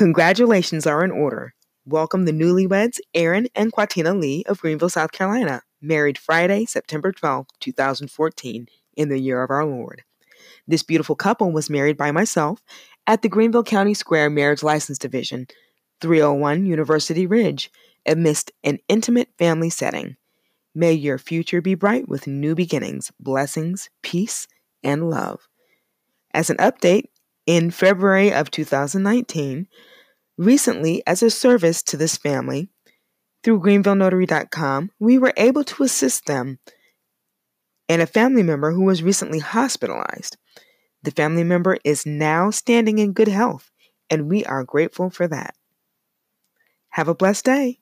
Congratulations are in order. Welcome the newlyweds, Aaron and Quatina Lee of Greenville, South Carolina, married Friday, September 12, 2014, in the year of our Lord. This beautiful couple was married by myself at the Greenville County Square Marriage License Division, 301 University Ridge, amidst an intimate family setting. May your future be bright with new beginnings, blessings, peace, and love. As an update, in February of 2019, recently, as a service to this family, through greenvillenotary.com, we were able to assist them and a family member who was recently hospitalized. The family member is now standing in good health, and we are grateful for that. Have a blessed day.